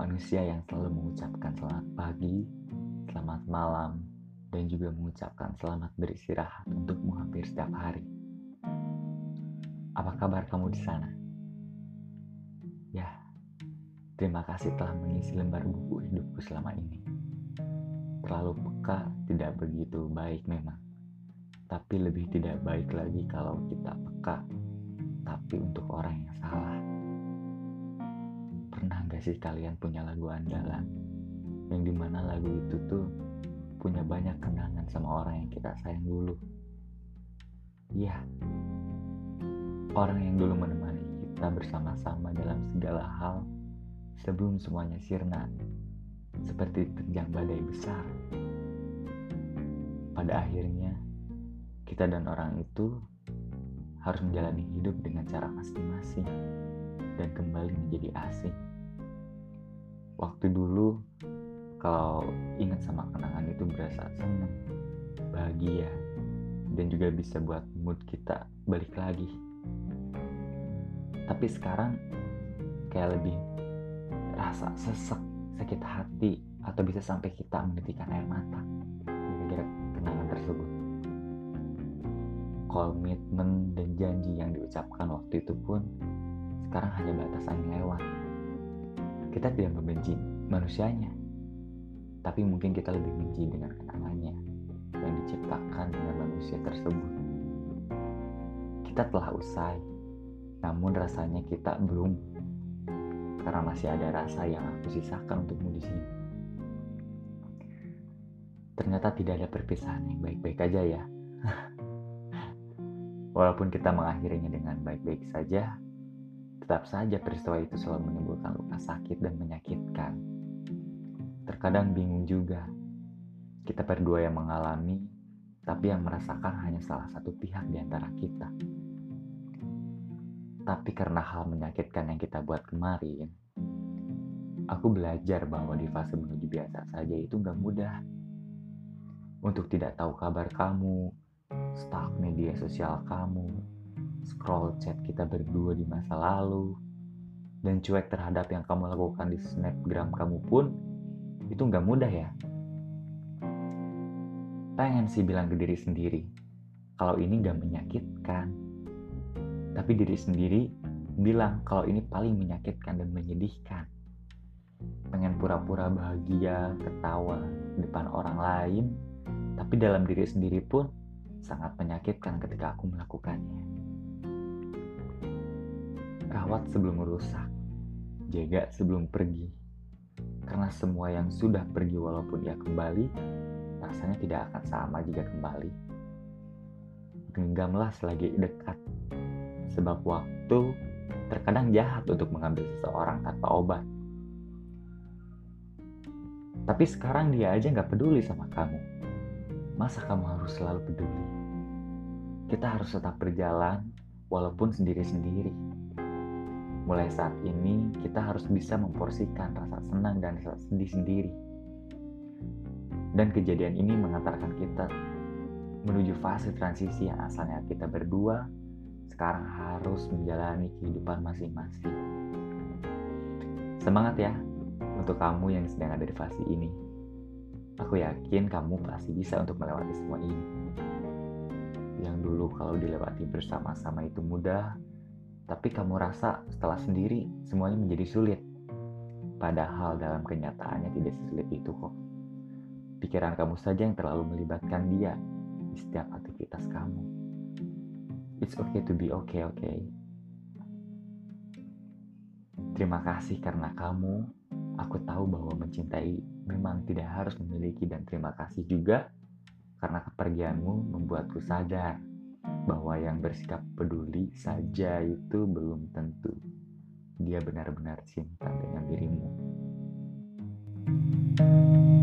manusia yang selalu mengucapkan selamat pagi, selamat malam, dan juga mengucapkan selamat beristirahat untukmu hampir setiap hari. Apa kabar kamu di sana? Ya, terima kasih telah mengisi lembar buku hidupku selama ini. Terlalu peka tidak begitu baik memang, tapi lebih tidak baik lagi kalau kita peka, tapi untuk orang yang salah. Pernah gak sih kalian punya lagu andalan? Yang di mana lagu itu tuh punya banyak kenangan sama orang yang kita sayang dulu. Iya, orang yang dulu menemani kita bersama-sama dalam segala hal sebelum semuanya sirna, seperti terjang badai besar. Pada akhirnya, kita dan orang itu harus menjalani hidup dengan cara masing-masing dan kembali menjadi asing waktu dulu kalau ingat sama kenangan itu berasa senang, bahagia, dan juga bisa buat mood kita balik lagi. Tapi sekarang kayak lebih rasa sesek, sakit hati, atau bisa sampai kita menitikkan air mata gara-gara kenangan tersebut. Komitmen dan janji yang diucapkan waktu itu pun sekarang hanya batas angin lewat kita tidak membenci manusianya, tapi mungkin kita lebih benci dengan kenangannya yang diciptakan dengan manusia tersebut. Kita telah usai, namun rasanya kita belum, karena masih ada rasa yang aku sisakan untukmu di sini. Ternyata tidak ada perpisahan yang baik-baik aja ya. Walaupun kita mengakhirinya dengan baik-baik saja, Tetap saja peristiwa itu selalu menimbulkan luka sakit dan menyakitkan. Terkadang bingung juga. Kita berdua yang mengalami, tapi yang merasakan hanya salah satu pihak di antara kita. Tapi karena hal menyakitkan yang kita buat kemarin, aku belajar bahwa di fase menuju biasa saja itu gak mudah. Untuk tidak tahu kabar kamu, stalk media sosial kamu, scroll chat kita berdua di masa lalu, dan cuek terhadap yang kamu lakukan di snapgram kamu pun, itu nggak mudah ya. Pengen sih bilang ke diri sendiri, kalau ini nggak menyakitkan. Tapi diri sendiri bilang kalau ini paling menyakitkan dan menyedihkan. Pengen pura-pura bahagia, ketawa di depan orang lain, tapi dalam diri sendiri pun sangat menyakitkan ketika aku melakukannya rawat sebelum rusak, jaga sebelum pergi. Karena semua yang sudah pergi walaupun ia kembali, rasanya tidak akan sama jika kembali. Genggamlah selagi dekat, sebab waktu terkadang jahat untuk mengambil seseorang tanpa obat. Tapi sekarang dia aja nggak peduli sama kamu. Masa kamu harus selalu peduli? Kita harus tetap berjalan walaupun sendiri-sendiri Mulai saat ini, kita harus bisa memporsikan rasa senang dan rasa sedih sendiri. Dan kejadian ini mengantarkan kita menuju fase transisi yang asalnya kita berdua, sekarang harus menjalani kehidupan masing-masing. Semangat ya untuk kamu yang sedang ada di fase ini. Aku yakin kamu pasti bisa untuk melewati semua ini. Yang dulu kalau dilewati bersama-sama itu mudah, tapi kamu rasa setelah sendiri semuanya menjadi sulit. Padahal dalam kenyataannya tidak sesulit itu kok. Pikiran kamu saja yang terlalu melibatkan dia di setiap aktivitas kamu. It's okay to be okay, okay? Terima kasih karena kamu, aku tahu bahwa mencintai memang tidak harus memiliki dan terima kasih juga karena kepergianmu membuatku sadar bahwa yang bersikap peduli saja itu belum tentu dia benar-benar cinta dengan dirimu. thank you